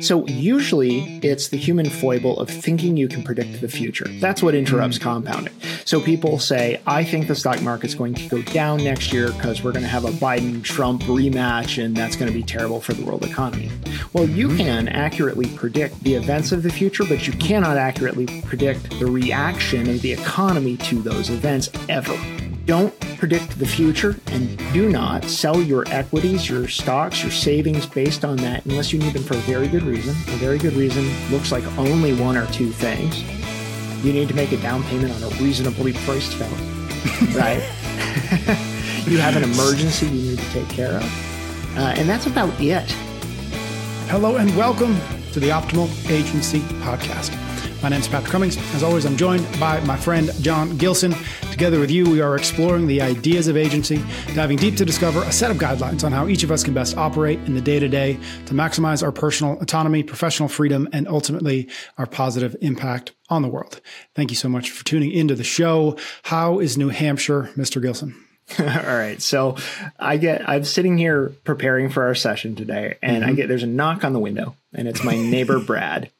So usually it's the human foible of thinking you can predict the future. That's what interrupts hmm. compounding. So people say, I think the stock market's going to go down next year because we're going to have a Biden Trump rematch and that's going to be terrible for the world economy. Well, you hmm. can accurately predict the events of the future, but you cannot accurately predict the reaction of the economy to those events ever. Don't predict the future and do not sell your equities, your stocks, your savings based on that unless you need them for a very good reason. A very good reason looks like only one or two things. You need to make a down payment on a reasonably priced phone, right? you have an emergency you need to take care of. Uh, and that's about it. Hello and welcome to the Optimal Agency Podcast. My name is Patrick Cummings. As always, I'm joined by my friend John Gilson. Together with you, we are exploring the ideas of agency, diving deep to discover a set of guidelines on how each of us can best operate in the day to day to maximize our personal autonomy, professional freedom, and ultimately our positive impact on the world. Thank you so much for tuning into the show. How is New Hampshire, Mr. Gilson? All right. So I get I'm sitting here preparing for our session today and mm-hmm. I get there's a knock on the window and it's my neighbor Brad.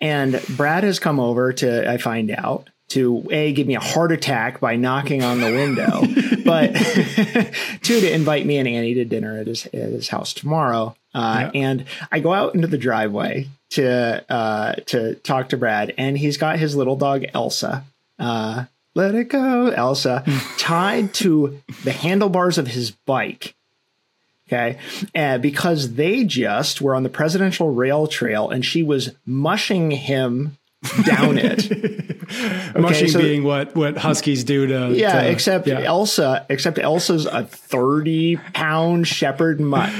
And Brad has come over to, I find out, to a give me a heart attack by knocking on the window, but two to invite me and Annie to dinner at his, at his house tomorrow. Uh, yeah. And I go out into the driveway to uh, to talk to Brad, and he's got his little dog Elsa. Uh, let it go, Elsa, tied to the handlebars of his bike Okay. Uh, because they just were on the presidential rail trail and she was mushing him down it. Okay, mushing so, being what what huskies do to yeah. To, except yeah. Elsa, except Elsa's a thirty pound shepherd mutt.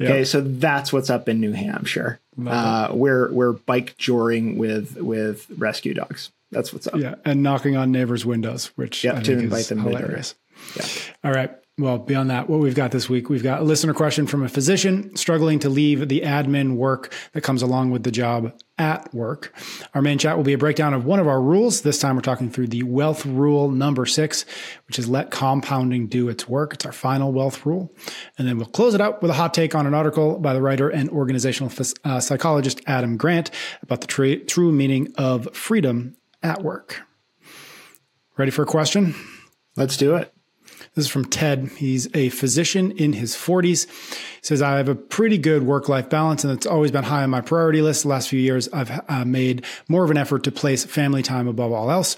Okay, yep. so that's what's up in New Hampshire. Uh, we're we're bike joring with with rescue dogs. That's what's up. Yeah, and knocking on neighbors' windows, which yep, to invite them hilarious. Yeah. All right well, beyond that, what we've got this week, we've got a listener question from a physician struggling to leave the admin work that comes along with the job at work. Our main chat will be a breakdown of one of our rules. This time we're talking through the wealth rule number six, which is let compounding do its work. It's our final wealth rule. And then we'll close it out with a hot take on an article by the writer and organizational uh, psychologist Adam Grant about the tra- true meaning of freedom at work. Ready for a question? Let's do it. This is from Ted. He's a physician in his 40s. He says, I have a pretty good work life balance, and it's always been high on my priority list. The last few years, I've uh, made more of an effort to place family time above all else.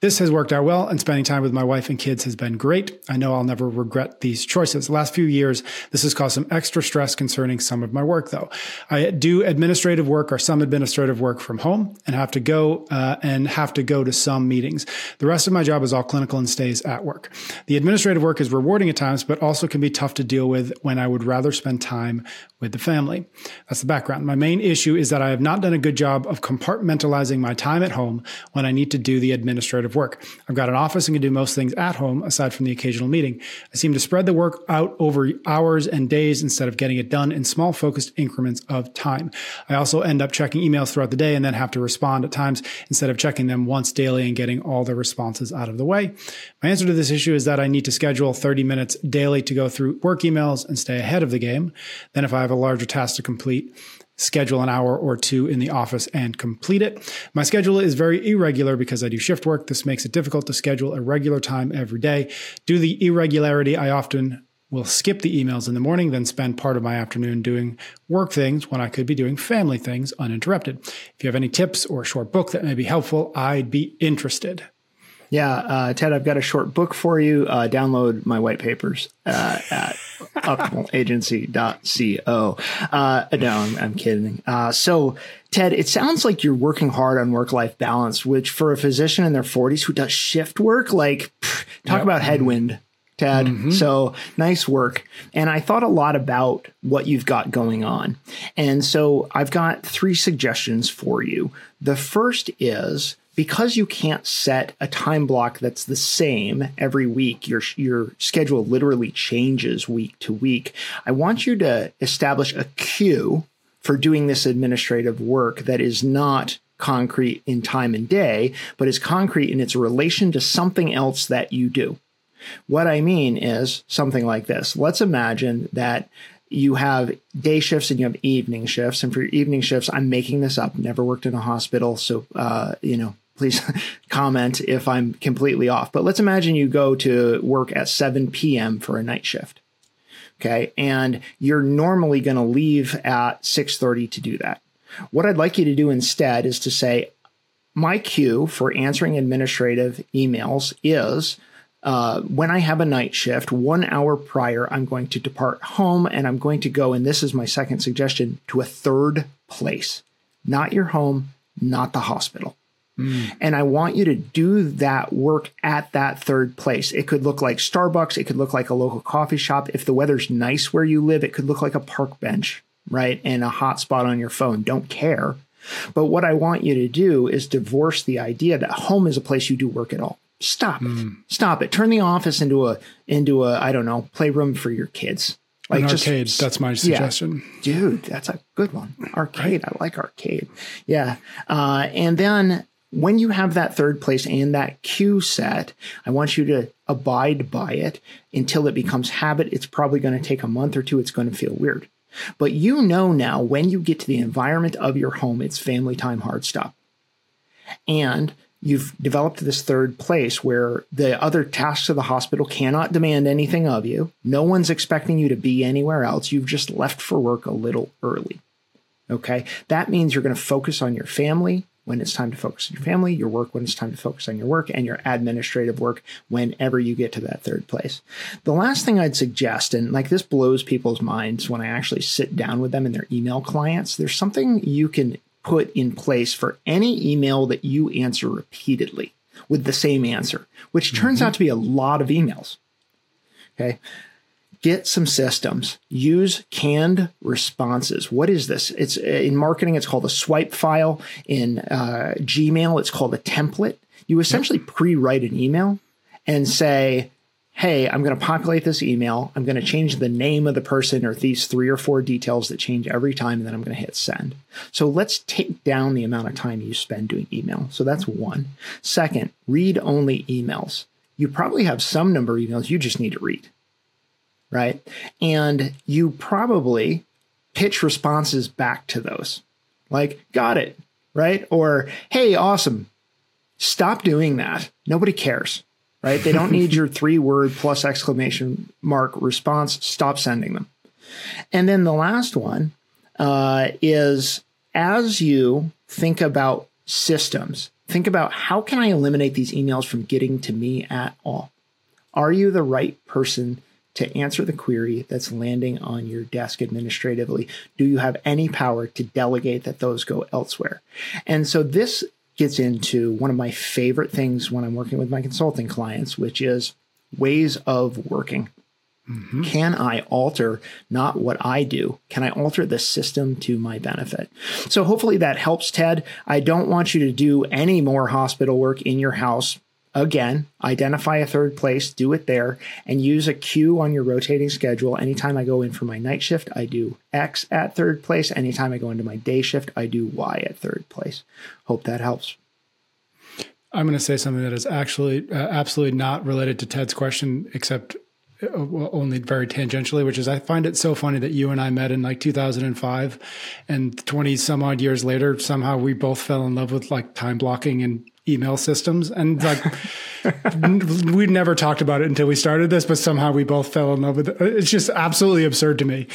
This has worked out well, and spending time with my wife and kids has been great. I know I'll never regret these choices. The last few years, this has caused some extra stress concerning some of my work, though. I do administrative work or some administrative work from home and have to go uh, and have to go to some meetings. The rest of my job is all clinical and stays at work. The administrative administrative work is rewarding at times, but also can be tough to deal with when I would rather spend time with the family. That's the background. My main issue is that I have not done a good job of compartmentalizing my time at home when I need to do the administrative work. I've got an office and can do most things at home aside from the occasional meeting. I seem to spread the work out over hours and days instead of getting it done in small focused increments of time. I also end up checking emails throughout the day and then have to respond at times instead of checking them once daily and getting all the responses out of the way. My answer to this issue is that I need to schedule 30 minutes daily to go through work emails and stay ahead of the game. Then, if I have a larger task to complete, schedule an hour or two in the office and complete it. My schedule is very irregular because I do shift work. This makes it difficult to schedule a regular time every day. Due to the irregularity, I often will skip the emails in the morning, then spend part of my afternoon doing work things when I could be doing family things uninterrupted. If you have any tips or a short book that may be helpful, I'd be interested. Yeah, uh, Ted, I've got a short book for you. Uh, download my white papers uh, at optimalagency.co. Uh, no, I'm, I'm kidding. Uh, so, Ted, it sounds like you're working hard on work life balance, which for a physician in their 40s who does shift work, like, pff, talk yep. about headwind. Ted. Mm-hmm. So nice work. And I thought a lot about what you've got going on. And so I've got three suggestions for you. The first is because you can't set a time block that's the same every week, your your schedule literally changes week to week. I want you to establish a queue for doing this administrative work that is not concrete in time and day, but is concrete in its relation to something else that you do. What I mean is something like this. Let's imagine that you have day shifts and you have evening shifts. And for your evening shifts, I'm making this up. Never worked in a hospital, so uh, you know, please comment if I'm completely off. But let's imagine you go to work at 7 p.m. for a night shift. Okay, and you're normally going to leave at 6:30 to do that. What I'd like you to do instead is to say, my cue for answering administrative emails is uh, when I have a night shift, one hour prior, I'm going to depart home and I'm going to go, and this is my second suggestion, to a third place, not your home, not the hospital. Mm. And I want you to do that work at that third place. It could look like Starbucks. It could look like a local coffee shop. If the weather's nice where you live, it could look like a park bench, right? And a hotspot on your phone. Don't care. But what I want you to do is divorce the idea that home is a place you do work at all. Stop mm. it. Stop it. Turn the office into a into a I don't know playroom for your kids. Like An just, arcade. That's my suggestion. Yeah. Dude, that's a good one. Arcade. Right. I like arcade. Yeah. Uh, and then when you have that third place and that cue set, I want you to abide by it until it becomes habit. It's probably going to take a month or two. It's going to feel weird. But you know now when you get to the environment of your home, it's family time hard stop. And you've developed this third place where the other tasks of the hospital cannot demand anything of you. No one's expecting you to be anywhere else. You've just left for work a little early. Okay. That means you're going to focus on your family when it's time to focus on your family, your work when it's time to focus on your work, and your administrative work whenever you get to that third place. The last thing I'd suggest, and like this blows people's minds when I actually sit down with them in their email clients, there's something you can put in place for any email that you answer repeatedly with the same answer, which turns mm-hmm. out to be a lot of emails. Okay. Get some systems. Use canned responses. What is this? It's in marketing, it's called a swipe file. In uh, Gmail, it's called a template. You essentially pre write an email and say, hey, I'm going to populate this email. I'm going to change the name of the person or these three or four details that change every time, and then I'm going to hit send. So let's take down the amount of time you spend doing email. So that's one. Second, read only emails. You probably have some number of emails you just need to read, right? And you probably pitch responses back to those like, got it, right? Or, hey, awesome. Stop doing that. Nobody cares right? They don't need your three word plus exclamation mark response. Stop sending them. And then the last one uh, is as you think about systems, think about how can I eliminate these emails from getting to me at all? Are you the right person to answer the query that's landing on your desk administratively? Do you have any power to delegate that those go elsewhere? And so this gets into one of my favorite things when I'm working with my consulting clients, which is ways of working. Mm-hmm. Can I alter not what I do? Can I alter the system to my benefit? So hopefully that helps, Ted. I don't want you to do any more hospital work in your house Again, identify a third place, do it there, and use a cue on your rotating schedule. Anytime I go in for my night shift, I do X at third place. Anytime I go into my day shift, I do Y at third place. Hope that helps. I'm going to say something that is actually uh, absolutely not related to Ted's question, except uh, only very tangentially, which is I find it so funny that you and I met in like 2005 and 20 some odd years later, somehow we both fell in love with like time blocking and email systems. And like we'd never talked about it until we started this but somehow we both fell in love with it. It's just absolutely absurd to me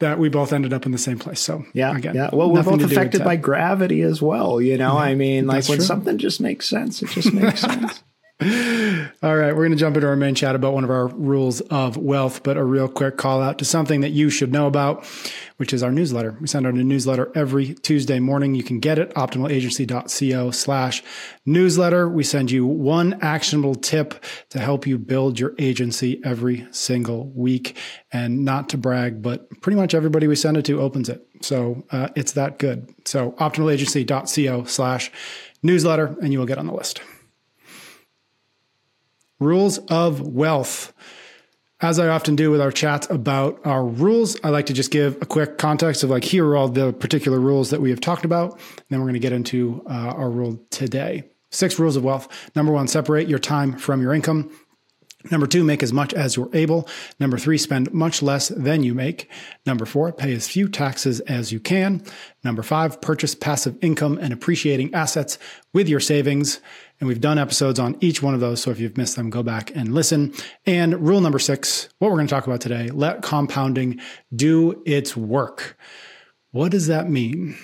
that we both ended up in the same place. So yeah again yeah. Well we're both affected by gravity as well you know? I mean like when true. something just makes sense it just makes sense all right, we're going to jump into our main chat about one of our rules of wealth, but a real quick call out to something that you should know about, which is our newsletter. We send out a newsletter every Tuesday morning. You can get it optimalagency.co slash newsletter. We send you one actionable tip to help you build your agency every single week. And not to brag, but pretty much everybody we send it to opens it. So uh, it's that good. So optimalagency.co slash newsletter, and you will get on the list. Rules of wealth. As I often do with our chats about our rules, I like to just give a quick context of like, here are all the particular rules that we have talked about. And then we're going to get into uh, our rule today. Six rules of wealth. Number one, separate your time from your income. Number two, make as much as you're able. Number three, spend much less than you make. Number four, pay as few taxes as you can. Number five, purchase passive income and appreciating assets with your savings. And we've done episodes on each one of those. So if you've missed them, go back and listen. And rule number six, what we're going to talk about today, let compounding do its work. What does that mean?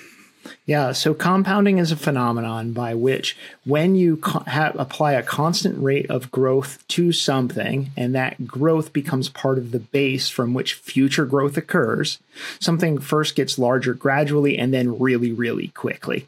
Yeah, so compounding is a phenomenon by which when you co- apply a constant rate of growth to something and that growth becomes part of the base from which future growth occurs, something first gets larger gradually and then really, really quickly.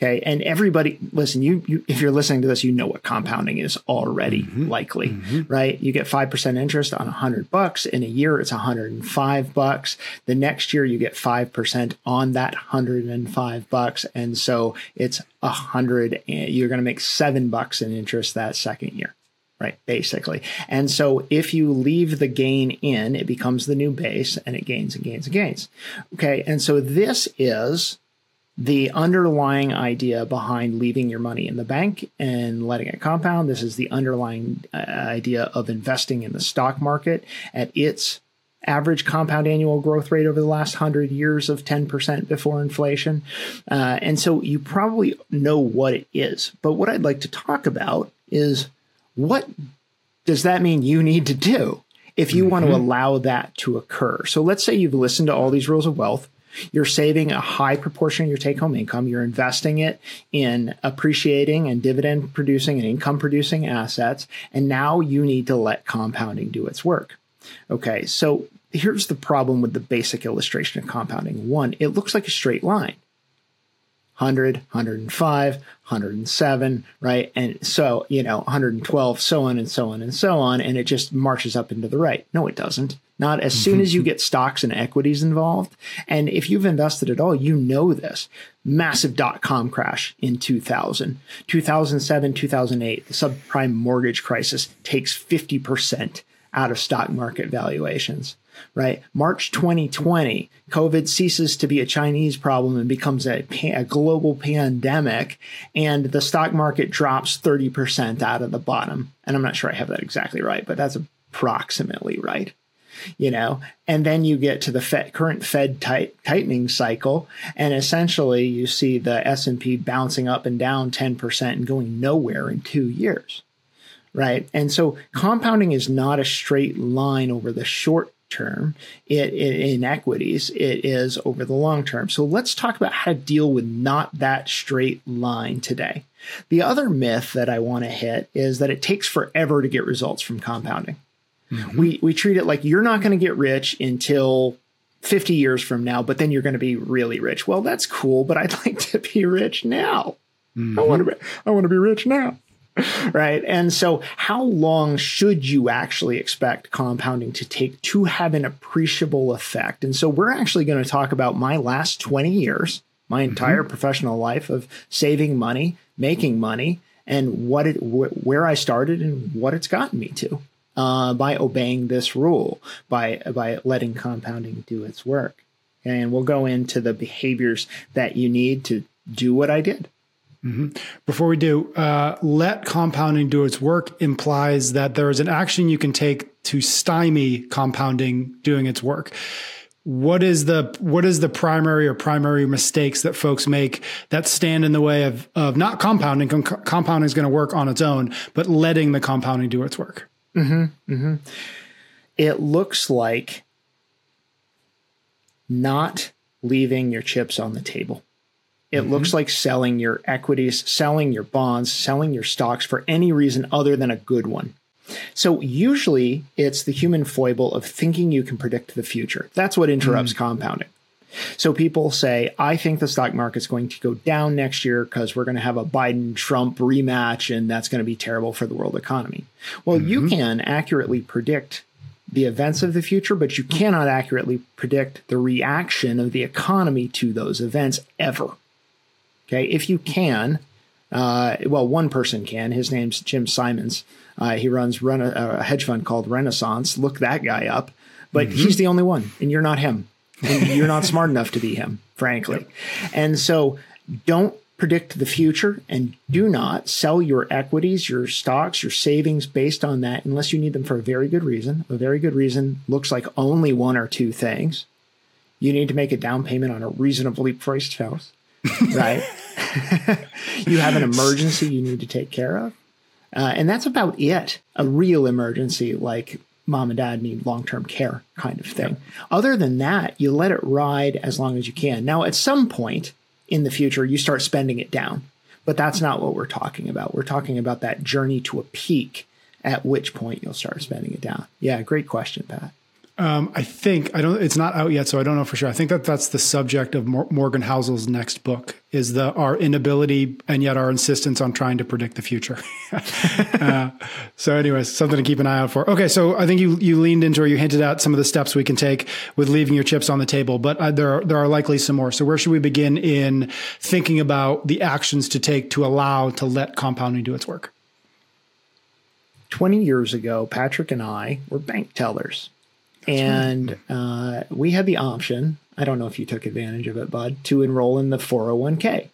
Okay. And everybody, listen, you, you if you're listening to this, you know what compounding is already mm-hmm. likely, mm-hmm. right? You get 5% interest on 100 bucks. In a year, it's 105 bucks. The next year, you get 5% on that 105 bucks. And so it's a hundred, you're going to make seven bucks in interest that second year right? Basically. And so if you leave the gain in, it becomes the new base and it gains and gains and gains. Okay. And so this is the underlying idea behind leaving your money in the bank and letting it compound. This is the underlying uh, idea of investing in the stock market at its average compound annual growth rate over the last 100 years of 10% before inflation. Uh, and so you probably know what it is. But what I'd like to talk about is what does that mean you need to do if you mm-hmm. want to allow that to occur? So let's say you've listened to all these rules of wealth you're saving a high proportion of your take home income. You're investing it in appreciating and dividend producing and income producing assets. And now you need to let compounding do its work. Okay. So here's the problem with the basic illustration of compounding. One, it looks like a straight line. 100, 105, 107, right? And so, you know, 112, so on and so on and so on. And it just marches up into the right. No, it doesn't. Not as soon as you mm-hmm. get stocks and equities involved. And if you've invested at all, you know this. Massive dot com crash in 2000, 2007, 2008, the subprime mortgage crisis takes 50% out of stock market valuations right? March 2020, COVID ceases to be a Chinese problem and becomes a, a, global pandemic, and the stock market drops 30% out of the bottom. And I'm not sure I have that exactly right, but that's approximately right. You know, and then you get to the Fed, current Fed tight, tightening cycle, and essentially you see the S and P bouncing up and down 10% and going nowhere in two years right? And so compounding is not a straight line over the short term. It, it, in equities, it is over the long term. So let's talk about how to deal with not that straight line today. The other myth that I want to hit is that it takes forever to get results from compounding. Mm-hmm. We we treat it like you're not going to get rich until 50 years from now, but then you're going to be really rich. Well, that's cool, but I'd like to be rich now. Mm-hmm. I want to be I want to be rich now. right? And so, how long should you actually expect compounding to take to have an appreciable effect? And so, we're actually going to talk about my last 20 years, my mm-hmm. entire mm-hmm. professional life of saving money, making money, and what it, wh- where I started and what it's gotten me to uh, by obeying this rule, by by letting compounding do its work. And we'll go into the behaviors that you need to do what I did. Mm-hmm. Before we do, uh, let compounding do its work implies that there is an action you can take to stymie compounding doing its work. What is the what is the primary or primary mistakes that folks make that stand in the way of of not compounding? Com- compounding is going to work on its own, but letting the compounding do its work. Mm-hmm, mm-hmm. It looks like not leaving your chips on the table. It mm-hmm. looks like selling your equities, selling your bonds, selling your stocks for any reason other than a good one. So usually it's the human foible of thinking you can predict the future. That's what interrupts mm. compounding. So people say, I think the stock market's going to go down next year because we're going to have a Biden Trump rematch and that's going to be terrible for the world economy. Well, mm-hmm. you can accurately predict the events of the future, but you cannot accurately predict the reaction of the economy to those events ever. Okay, if you can, uh, well, one person can. His name's Jim Simons. Uh, he runs run a, a, hedge fund called Renaissance. Look that guy up. But mm-hmm. he's the only one, and you're not him. And you're not smart enough to be him, frankly. And so don't predict the future and do not sell your equities, your stocks, your savings based on that unless you need them for a very good reason. A very good reason looks like only one or two things. You need to make a down payment on a reasonably priced house, right? you have an emergency you need to take care of. Uh, and that's about it. A real emergency like mom and dad need long term care kind of thing. Other than that, you let it ride as long as you can. Now, at some point in the future, you start spending it down. But that's not what we're talking about. We're talking about that journey to a peak at which point you'll start spending it down. Yeah, great question, Pat. Um, I think I don't. It's not out yet, so I don't know for sure. I think that that's the subject of Morgan Housel's next book is the our inability and yet our insistence on trying to predict the future. uh, so, anyways, something to keep an eye out for. Okay, so I think you you leaned into or you hinted at some of the steps we can take with leaving your chips on the table, but uh, there are, there are likely some more. So, where should we begin in thinking about the actions to take to allow to let compounding do its work? Twenty years ago, Patrick and I were bank tellers and uh, we had the option. I don't know if you took advantage of it, bud, to enroll in the 401k.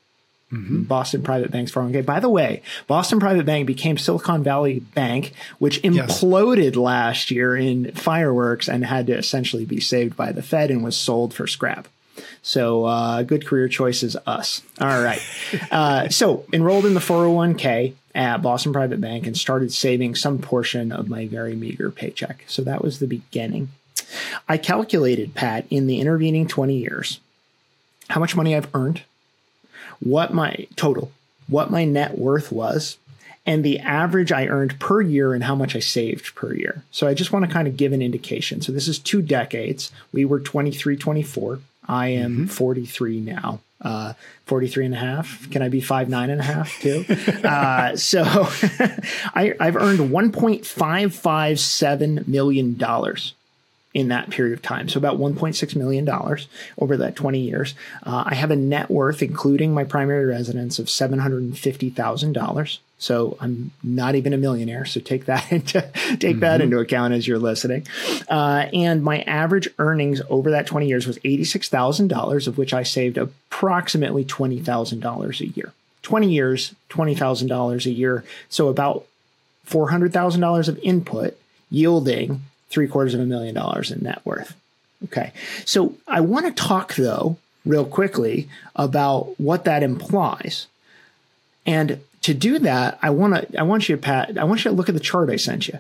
Mm-hmm. Boston Private Bank's 401k. By the way, Boston Private Bank became Silicon Valley Bank, which imploded yes. last year in fireworks and had to essentially be saved by the Fed and was sold for scrap. So, uh, good career choices, us. All right. uh, so, enrolled in the 401k at Boston Private Bank and started saving some portion of my very meager paycheck. So, that was the beginning. I calculated, Pat, in the intervening 20 years, how much money I've earned, what my total, what my net worth was, and the average I earned per year and how much I saved per year. So I just want to kind of give an indication. So this is two decades. We were 23, 24. I am mm-hmm. 43 now. Uh, 43 and a half. Can I be five, nine and a half too? uh, so I, I've earned $1.557 million in that period of time. So about $1.6 million over that 20 years. Uh, I have a net worth, including my primary residence, of $750,000. So I'm not even a millionaire. So take that into take mm-hmm. that into account as you're listening. Uh, and my average earnings over that 20 years was $86,000, of which I saved approximately $20,000 a year. 20 years, $20,000 a year. So about $400,000 of input yielding three quarters of a million dollars in net worth. Okay. So I want to talk though, real quickly, about what that implies. And to do that, I want to I want you to Pat, I want you to look at the chart I sent you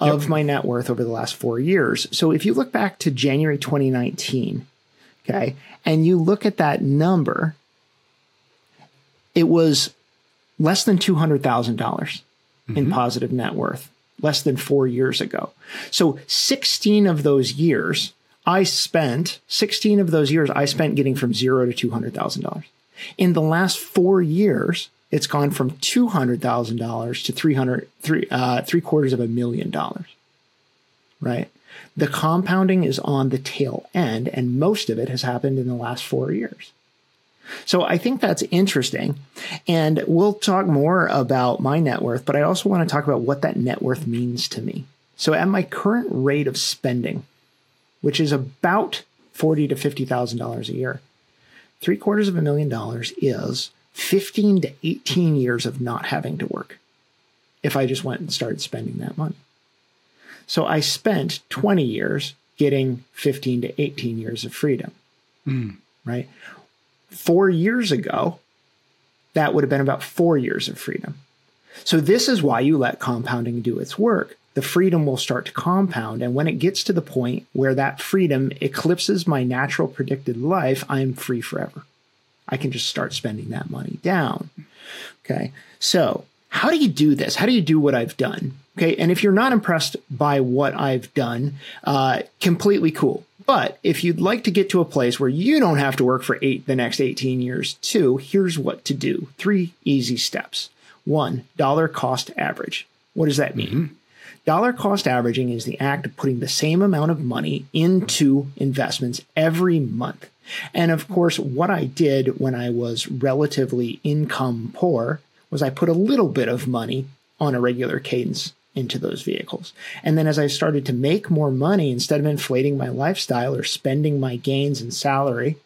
of yep. my net worth over the last four years. So if you look back to January 2019, okay, and you look at that number, it was less than two hundred thousand dollars mm-hmm. in positive net worth less than four years ago. So 16 of those years, I spent 16 of those years I spent getting from zero to $200,000. In the last four years, it's gone from $200,000 to 300, three, uh, three quarters of a million dollars, right? The compounding is on the tail end, and most of it has happened in the last four years. So I think that's interesting. And we'll talk more about my net worth, but I also want to talk about what that net worth means to me. So at my current rate of spending, which is about forty to fifty thousand dollars a year, three quarters of a million dollars is 15 to 18 years of not having to work if I just went and started spending that money. So I spent 20 years getting 15 to 18 years of freedom. Mm. Right four years ago, that would have been about four years of freedom. So, this is why you let compounding do its work. The freedom will start to compound. And when it gets to the point where that freedom eclipses my natural predicted life, I'm free forever. I can just start spending that money down. Okay. So, how do you do this? How do you do what I've done? Okay. And if you're not impressed by what I've done, uh, completely cool. But if you'd like to get to a place where you don't have to work for eight the next 18 years too, here's what to do. Three easy steps. One, dollar cost average. What does that mean? Mm-hmm. Dollar cost averaging is the act of putting the same amount of money into investments every month. And of course, what I did when I was relatively income poor was I put a little bit of money on a regular cadence into those vehicles. And then as I started to make more money, instead of inflating my lifestyle or spending my gains and salary,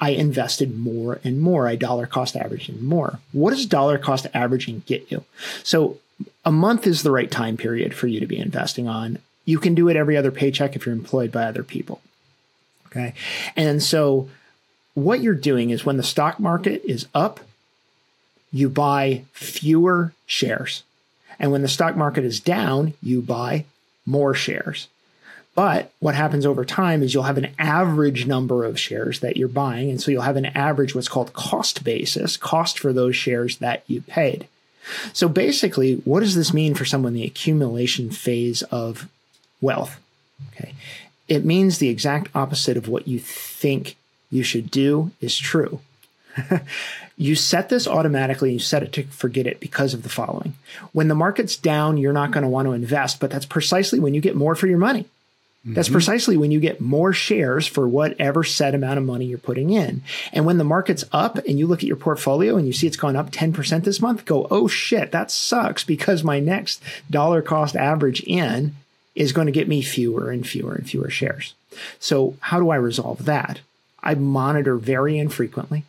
I invested more and more. I dollar cost averaged more. What does dollar cost averaging get you? So a month is the right time period for you to be investing on. You can do it every other paycheck if you're employed by other people. Okay. And so what you're doing is when the stock market is up, you buy fewer shares. And when the stock market is down, you buy more shares. But what happens over time is you'll have an average number of shares that you're buying. And so you'll have an average, what's called cost basis, cost for those shares that you paid. So basically, what does this mean for someone in the accumulation phase of wealth? Okay. It means the exact opposite of what you think you should do is true. you set this automatically, you set it to forget it because of the following. When the market's down, you're not going to want to invest, but that's precisely when you get more for your money. That's mm-hmm. precisely when you get more shares for whatever set amount of money you're putting in. And when the market's up and you look at your portfolio and you see it's gone up 10% this month, go, oh shit, that sucks because my next dollar cost average in is going to get me fewer and fewer and fewer shares. So how do I resolve that? I monitor very infrequently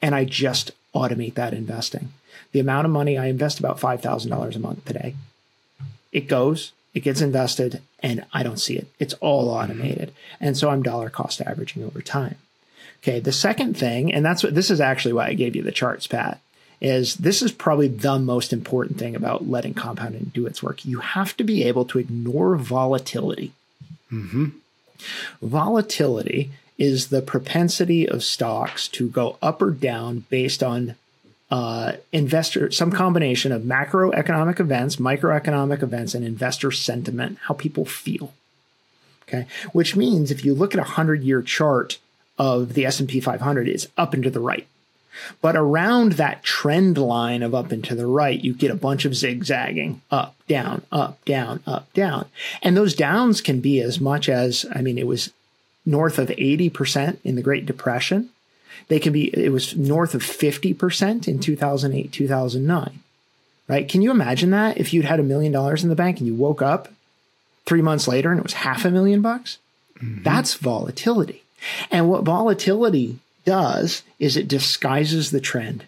and I just automate that investing. The amount of money I invest about $5,000 a month today. It goes, it gets invested, and I don't see it. It's all mm-hmm. automated. And so I'm dollar cost averaging over time. Okay. The second thing, and that's what this is actually why I gave you the charts, Pat, is this is probably the most important thing about letting compounding do its work. You have to be able to ignore volatility. Mm-hmm. Volatility is the propensity of stocks to go up or down based on uh, investor, some combination of macroeconomic events, microeconomic events, and investor sentiment, how people feel. Okay, which means if you look at a hundred-year chart of the S&P 500, it's up and to the right. But around that trend line of up and to the right, you get a bunch of zigzagging up, down, up, down, up, down. And those downs can be as much as, I mean, it was north of 80% in the Great Depression. They can be, it was north of 50% in 2008, 2009, right? Can you imagine that if you'd had a million dollars in the bank and you woke up three months later and it was half a million bucks? Mm-hmm. That's volatility. And what volatility does is it disguises the trend.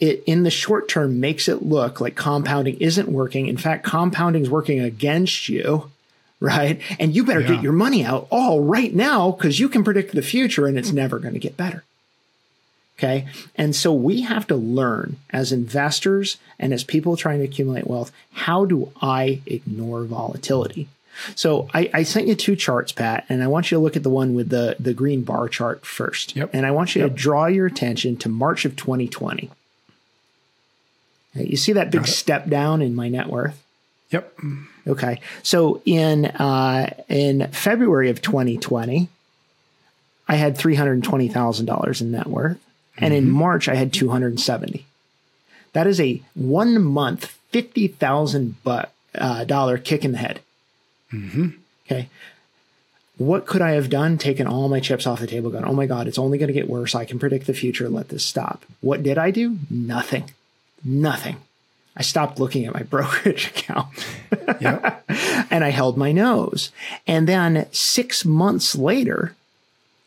It in the short term makes it look like compounding isn't working. In fact, compounding is working against you right? And you better yeah. get your money out all right now because you can predict the future and it's never going to get better. Okay. And so we have to learn as investors and as people trying to accumulate wealth, how do I ignore volatility? So I, I, sent you two charts, Pat, and I want you to look at the one with the, the green bar chart first. Yep. And I want you yep. to draw your attention to March of 2020. You see that big step down in my net worth? Yep. Okay. So in uh, in February of 2020, I had three hundred twenty thousand dollars in net worth, mm-hmm. and in mm-hmm. March I had two hundred seventy. That is a one month fifty thousand uh, dollar kick in the head. Mm-hmm. Okay. What could I have done? Taken all my chips off the table, going, oh my God, it's only going to get worse. I can predict the future. Let this stop. What did I do? Nothing. Nothing. I stopped looking at my brokerage account. yep. and I held my nose. And then six months later,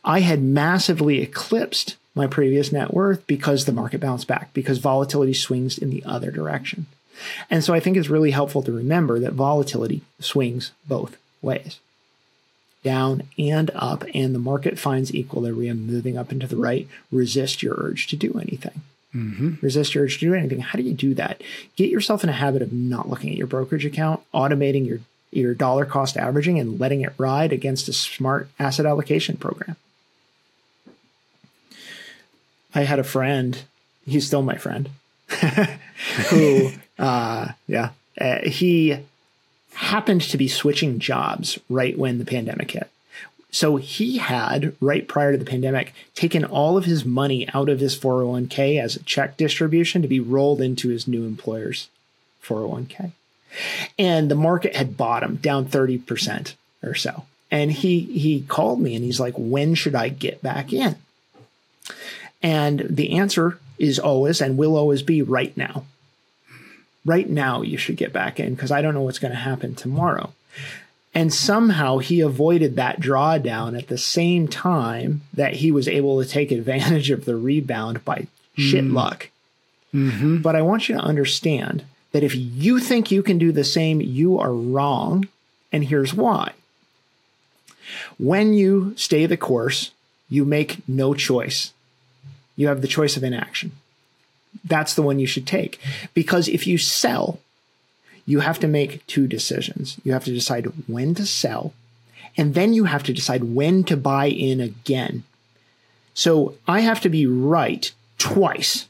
I had massively eclipsed my previous net worth because the market bounced back, because volatility swings in the other direction. And so I think it's really helpful to remember that volatility swings both ways down and up, and the market finds equilibrium moving up and to the right. Resist your urge to do anything. Mm-hmm. Resist your urge to do anything. How do you do that? Get yourself in a habit of not looking at your brokerage account, automating your your dollar cost averaging, and letting it ride against a smart asset allocation program. I had a friend. He's still my friend. who, uh, yeah, uh, he happened to be switching jobs right when the pandemic hit. So he had, right prior to the pandemic, taken all of his money out of his 401k as a check distribution to be rolled into his new employer's 401k. And the market had bottomed down 30% or so. And he he called me and he's like, when should I get back in? And the answer is always and will always be right now. Right now, you should get back in because I don't know what's going to happen tomorrow. And somehow he avoided that drawdown at the same time that he was able to take advantage of the rebound by shit luck. Mm-hmm. But I want you to understand that if you think you can do the same, you are wrong. And here's why. When you stay the course, you make no choice. You have the choice of inaction. That's the one you should take. Because if you sell, you have to make two decisions. You have to decide when to sell, and then you have to decide when to buy in again. So I have to be right twice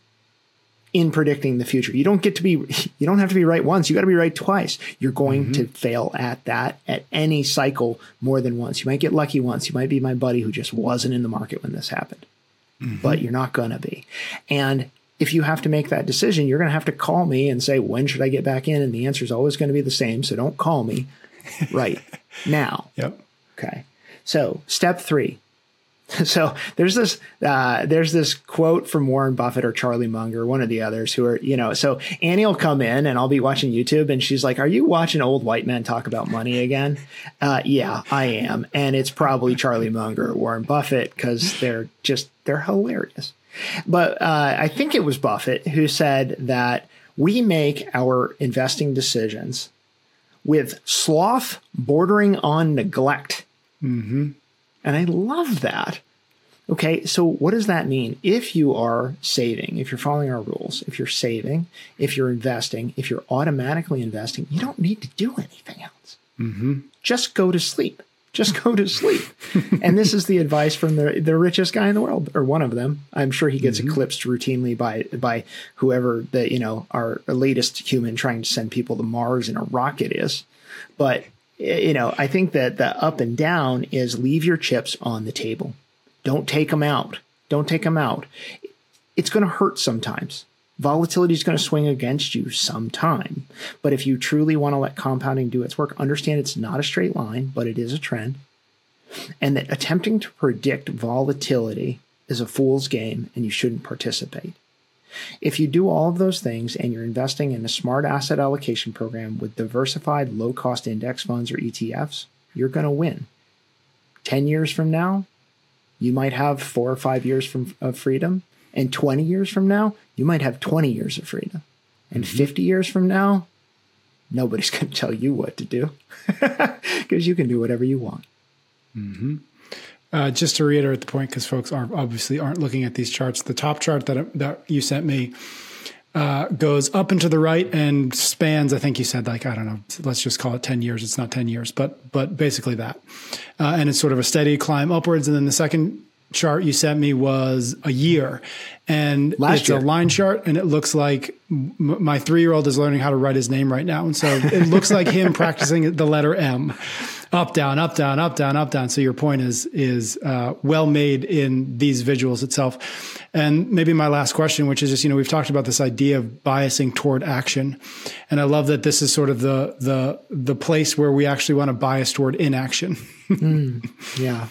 in predicting the future. You don't get to be, you don't have to be right once. You got to be right twice. You're going mm-hmm. to fail at that at any cycle more than once. You might get lucky once. You might be my buddy who just wasn't in the market when this happened, mm-hmm. but you're not going to be. And if you have to make that decision, you're going to have to call me and say, when should I get back in? And the answer is always going to be the same. So don't call me right now. Yep. Okay. So step three, So there's this uh, there's this quote from Warren Buffett or Charlie Munger, one of the others, who are you know. So Annie will come in and I'll be watching YouTube, and she's like, "Are you watching old white men talk about money again?" Uh, yeah, I am, and it's probably Charlie Munger or Warren Buffett because they're just they're hilarious. But uh, I think it was Buffett who said that we make our investing decisions with sloth bordering on neglect. Mm-hmm. And I love that. Okay, so what does that mean? If you are saving, if you're following our rules, if you're saving, if you're investing, if you're automatically investing, you don't need to do anything else. Mm-hmm. Just go to sleep. Just go to sleep. and this is the advice from the the richest guy in the world, or one of them. I'm sure he gets mm-hmm. eclipsed routinely by by whoever the you know our latest human trying to send people to Mars in a rocket is. But you know, I think that the up and down is leave your chips on the table. Don't take them out. Don't take them out. It's going to hurt sometimes. Volatility is going to swing against you sometime. But if you truly want to let compounding do its work, understand it's not a straight line, but it is a trend. And that attempting to predict volatility is a fool's game and you shouldn't participate. If you do all of those things and you're investing in a smart asset allocation program with diversified low cost index funds or ETFs, you're going to win. 10 years from now, you might have four or five years from, of freedom. And 20 years from now, you might have 20 years of freedom. And mm-hmm. 50 years from now, nobody's going to tell you what to do because you can do whatever you want. Mm-hmm. Uh, just to reiterate the point, because folks are obviously aren't looking at these charts. The top chart that that you sent me uh, goes up and to the right and spans. I think you said like I don't know. Let's just call it ten years. It's not ten years, but but basically that. Uh, and it's sort of a steady climb upwards. And then the second chart you sent me was a year, and Last it's year. a line chart, and it looks like m- my three year old is learning how to write his name right now, and so it looks like him practicing the letter M. Up down up down up down up down. So your point is is uh, well made in these visuals itself. And maybe my last question which is just you know we've talked about this idea of biasing toward action. And i love that this is sort of the the the place where we actually want to bias toward inaction. Mm, yeah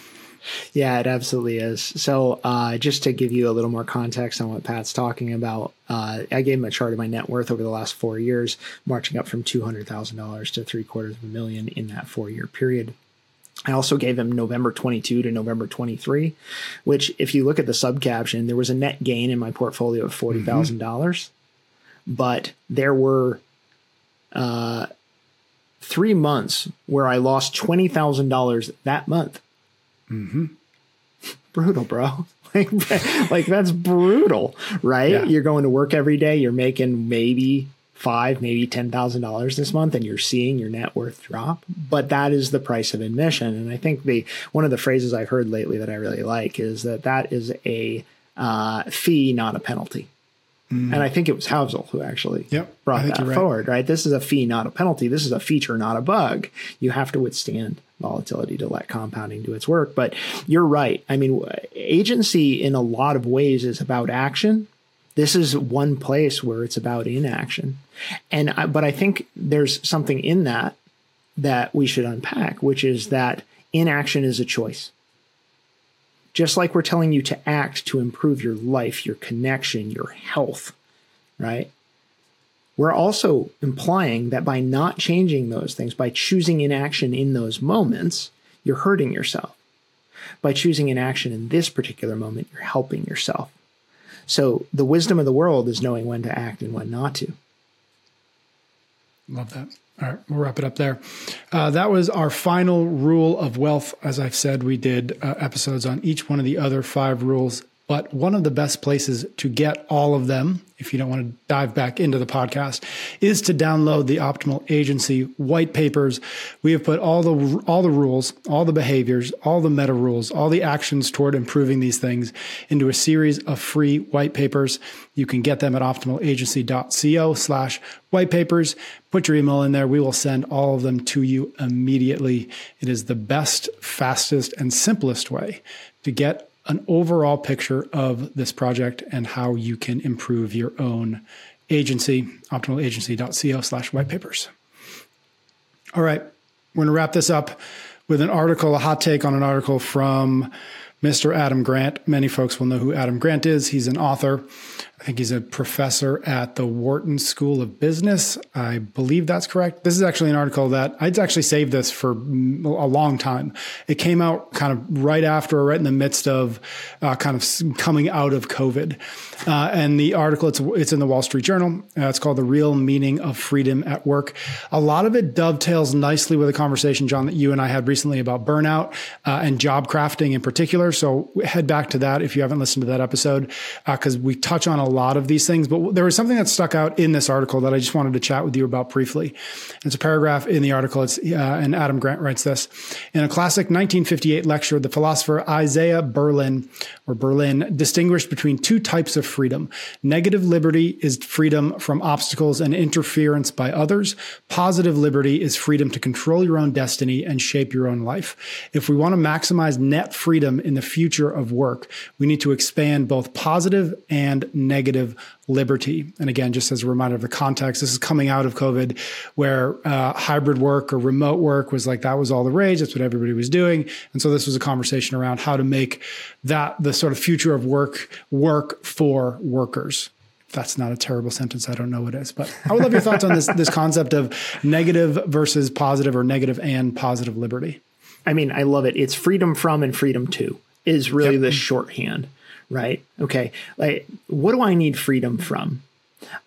yeah, it absolutely is. So, uh, just to give you a little more context on what Pat's talking about, uh, I gave him a chart of my net worth over the last four years, marching up from two hundred thousand dollars to three quarters of a million in that four year period. I also gave him November 22 to November 23, which, if you look at the sub caption, there was a net gain in my portfolio of $40,000, mm-hmm. but there were uh, three months where I lost $20,000 that month. Mm-hmm. Brutal, bro. Like, like that's brutal, right? Yeah. You're going to work every day. You're making maybe five, maybe ten thousand dollars this month, and you're seeing your net worth drop. But that is the price of admission. And I think the one of the phrases I've heard lately that I really like is that that is a uh, fee, not a penalty. Mm. And I think it was Housel who actually yep, brought that right. forward, right? This is a fee, not a penalty. This is a feature, not a bug. You have to withstand volatility to let compounding do its work. But you're right. I mean, agency in a lot of ways is about action. This is one place where it's about inaction. And I, but I think there's something in that that we should unpack, which is that inaction is a choice. Just like we're telling you to act to improve your life, your connection, your health, right? we're also implying that by not changing those things, by choosing inaction in those moments, you're hurting yourself. By choosing inaction in this particular moment, you're helping yourself. So the wisdom of the world is knowing when to act and when not to. Love that. All right, we'll wrap it up there. Uh, that was our final rule of wealth. As I've said, we did uh, episodes on each one of the other five rules but one of the best places to get all of them, if you don't want to dive back into the podcast, is to download the Optimal Agency white papers. We have put all the all the rules, all the behaviors, all the meta rules, all the actions toward improving these things into a series of free white papers. You can get them at optimalagency.co slash white papers. Put your email in there. We will send all of them to you immediately. It is the best, fastest, and simplest way to get an overall picture of this project and how you can improve your own agency, optimalagency.co slash white papers. All right, we're going to wrap this up with an article, a hot take on an article from Mr. Adam Grant. Many folks will know who Adam Grant is. He's an author. I think he's a professor at the Wharton School of Business. I believe that's correct. This is actually an article that I'd actually saved this for a long time. It came out kind of right after or right in the midst of uh, kind of coming out of COVID. Uh, and the article, it's, it's in the Wall Street Journal. Uh, it's called The Real Meaning of Freedom at Work. A lot of it dovetails nicely with a conversation, John, that you and I had recently about burnout uh, and job crafting in particular. So head back to that if you haven't listened to that episode, because uh, we touch on a lot of these things. But there was something that stuck out in this article that I just wanted to chat with you about briefly. It's a paragraph in the article. It's, uh, and Adam Grant writes this in a classic 1958 lecture, the philosopher Isaiah Berlin or Berlin distinguished between two types of freedom. Negative liberty is freedom from obstacles and interference by others. Positive liberty is freedom to control your own destiny and shape your own life. If we want to maximize net freedom in the future of work, we need to expand both positive and negative liberty. And again, just as a reminder of the context, this is coming out of COVID where uh, hybrid work or remote work was like that was all the rage. That's what everybody was doing. And so this was a conversation around how to make that the sort of future of work work for workers. That's not a terrible sentence, I don't know what is. But I would love your thoughts on this this concept of negative versus positive or negative and positive liberty. I mean, I love it. It's freedom from and freedom to is really yep. the shorthand right? Okay, like what do I need freedom from?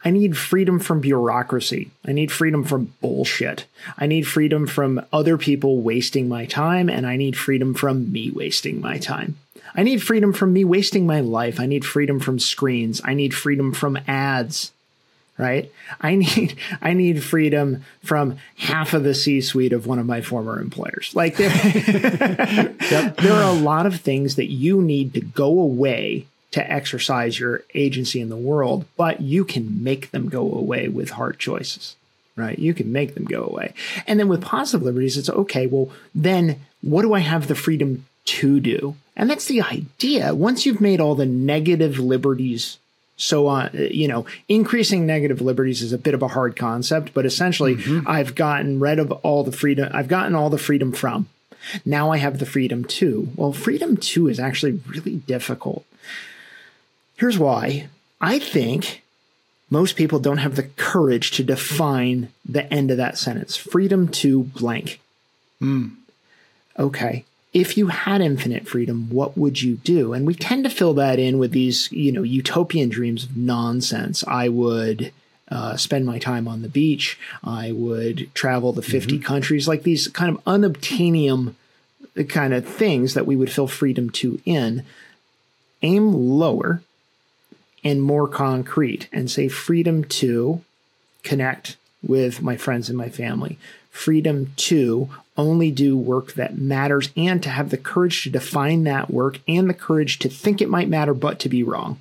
I need freedom from bureaucracy. I need freedom from bullshit. I need freedom from other people wasting my time, and I need freedom from me wasting my time. I need freedom from me wasting my life. I need freedom from screens. I need freedom from ads right? I need I need freedom from half of the C-suite of one of my former employers. Like there, yep. there are a lot of things that you need to go away to exercise your agency in the world, but you can make them go away with hard choices. Right? You can make them go away. And then with positive liberties, it's okay, well, then what do I have the freedom to do? And that's the idea. Once you've made all the negative liberties so, uh, you know, increasing negative liberties is a bit of a hard concept, but essentially, mm-hmm. I've gotten rid of all the freedom. I've gotten all the freedom from. Now I have the freedom to. Well, freedom to is actually really difficult. Here's why. I think most people don't have the courage to define the end of that sentence. Freedom to blank. Mm. Okay if you had infinite freedom, what would you do? And we tend to fill that in with these, you know, utopian dreams of nonsense. I would uh, spend my time on the beach. I would travel the 50 mm-hmm. countries, like these kind of unobtainium kind of things that we would feel freedom to in. Aim lower and more concrete and say freedom to connect with my friends and my family, freedom to only do work that matters and to have the courage to define that work and the courage to think it might matter, but to be wrong.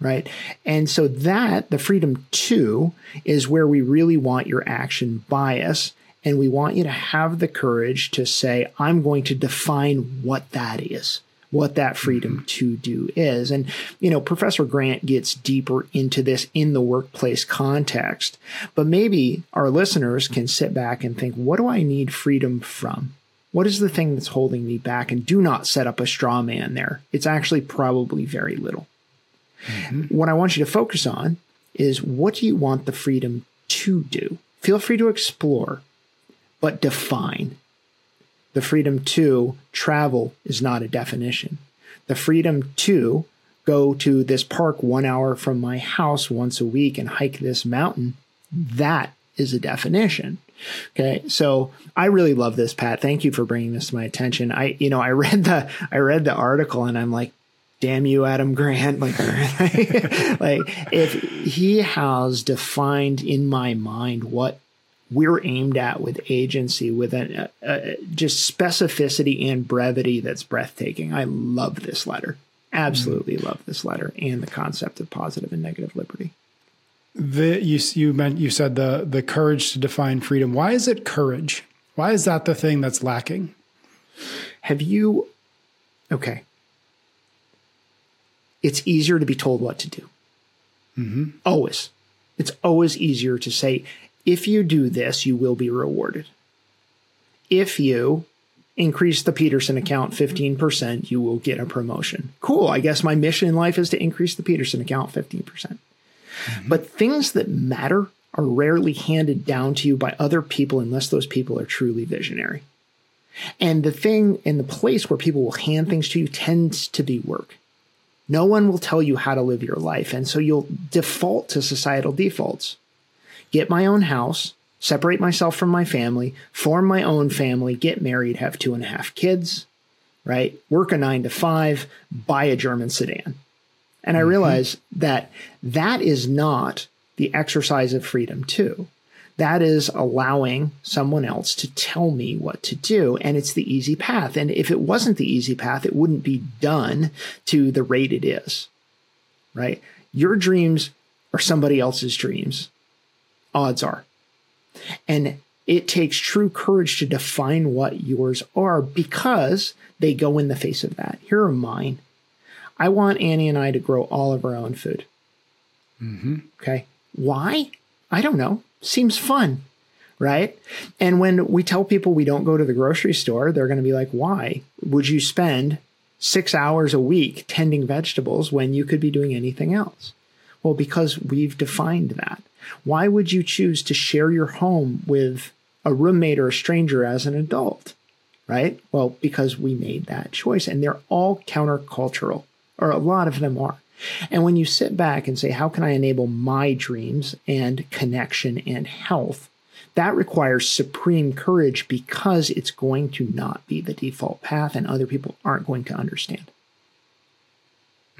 Right. And so that the freedom to is where we really want your action bias. And we want you to have the courage to say, I'm going to define what that is what that freedom to do is. And, you know, Professor Grant gets deeper into this in the workplace context, but maybe our listeners can sit back and think, what do I need freedom from? What is the thing that's holding me back? And do not set up a straw man there. It's actually probably very little. Mm-hmm. What I want you to focus on is what do you want the freedom to do? Feel free to explore, but define. The freedom to travel is not a definition. The freedom to go to this park one hour from my house once a week and hike this mountain, that is a definition. Okay. So I really love this, Pat. Thank you for bringing this to my attention. I, you know, I read the, I read the article and I'm like, damn you, Adam Grant. Like, like if he has defined in my mind what we're aimed at with agency, with a, a, just specificity and brevity that's breathtaking. I love this letter. Absolutely mm-hmm. love this letter and the concept of positive and negative liberty. The, you you meant you said the the courage to define freedom. Why is it courage? Why is that the thing that's lacking? Have you? Okay. It's easier to be told what to do. Mm-hmm. Always. It's always easier to say, if you do this, you will be rewarded. If you increase the Peterson account 15%, you will get a promotion. Cool. I guess my mission in life is to increase the Peterson account 15%. percent mm hmm But things that matter are rarely handed down to you by other people unless those people are truly visionary. And the thing and the place where people will hand things to you tends to be work. No one will tell you how to live your life. And so you'll default to societal defaults get my own house, separate myself from my family, form my own family, get married, have two and a half kids, right? Work a nine to five, buy a German sedan. And I mm-hmm. realize that that is not the exercise of freedom, too. That is allowing someone else to tell me what to do. And it's the easy path. And if it wasn't the easy path, it wouldn't be done to the rate it is, right? Your dreams are somebody else's dreams odds are. And it takes true courage to define what yours are because they go in the face of that. Here are mine. I want Annie and I to grow all of our own food. Mm-hmm. Okay. Why? I don't know. Seems fun, right? And when we tell people we don't go to the grocery store, they're going to be like, why would you spend six hours a week tending vegetables when you could be doing anything else? Well, because we've defined that. Why would you choose to share your home with a roommate or a stranger as an adult? Right? Well, because we made that choice and they're all countercultural, or a lot of them are. And when you sit back and say, how can I enable my dreams and connection and health? That requires supreme courage because it's going to not be the default path and other people aren't going to understand.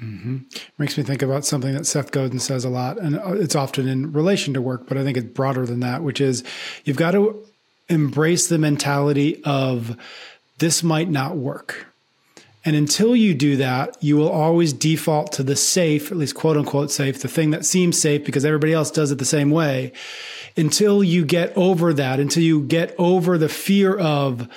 Mm-hmm. Makes me think about something that Seth Godin says a lot, and uh, it's often in relation to work, but I think it's broader than that, which is you've got to embrace the mentality of this might not work. And until you do that, you will always default to the safe, at least quote unquote safe, the thing that seems safe because everybody else does it the same way. Until you get over that, until you get over the fear of,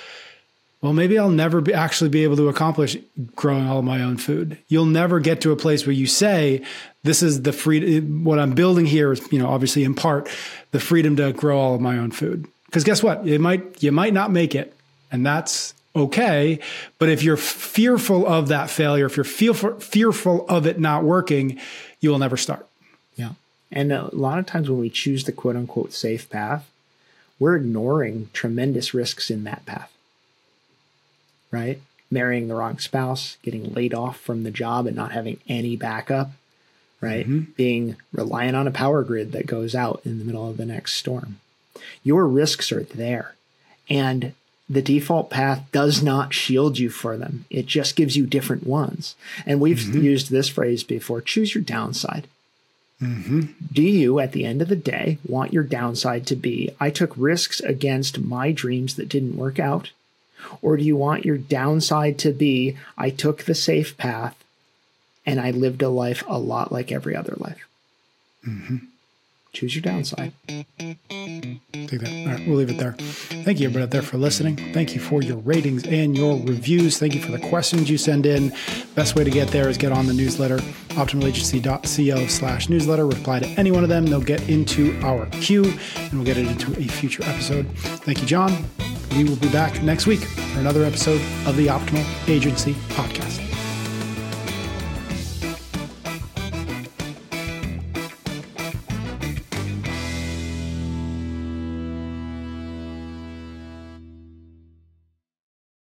well, maybe I'll never be, actually be able to accomplish growing all of my own food. You'll never get to a place where you say, this is the freedom, what I'm building here is, you know, obviously in part the freedom to grow all of my own food. Because guess what? You might, you might not make it. And that's okay. But if you're fearful of that failure, if you're fearful, fearful of it not working, you will never start. Yeah. And a lot of times when we choose the quote unquote safe path, we're ignoring tremendous risks in that path right? Marrying the wrong spouse, getting laid off from the job and not having any backup, right? Mm-hmm. Being reliant on a power grid that goes out in the middle of the next storm. Your risks are there. And the default path does not shield you for them. It just gives you different ones. And we've mm-hmm. used this phrase before choose your downside. Mm-hmm. Do you, at the end of the day, want your downside to be I took risks against my dreams that didn't work out or do you want your downside to be I took the safe path and I lived a life a lot like every other life? Mm-hmm. Choose your downside. Take that. All right, we'll leave it there. Thank you, everybody out there, for listening. Thank you for your ratings and your reviews. Thank you for the questions you send in. Best way to get there is get on the newsletter, optimalagency.co slash newsletter. Reply to any one of them. They'll get into our queue and we'll get it into a future episode. Thank you, John we will be back next week for another episode of the Optimal Agency Podcast.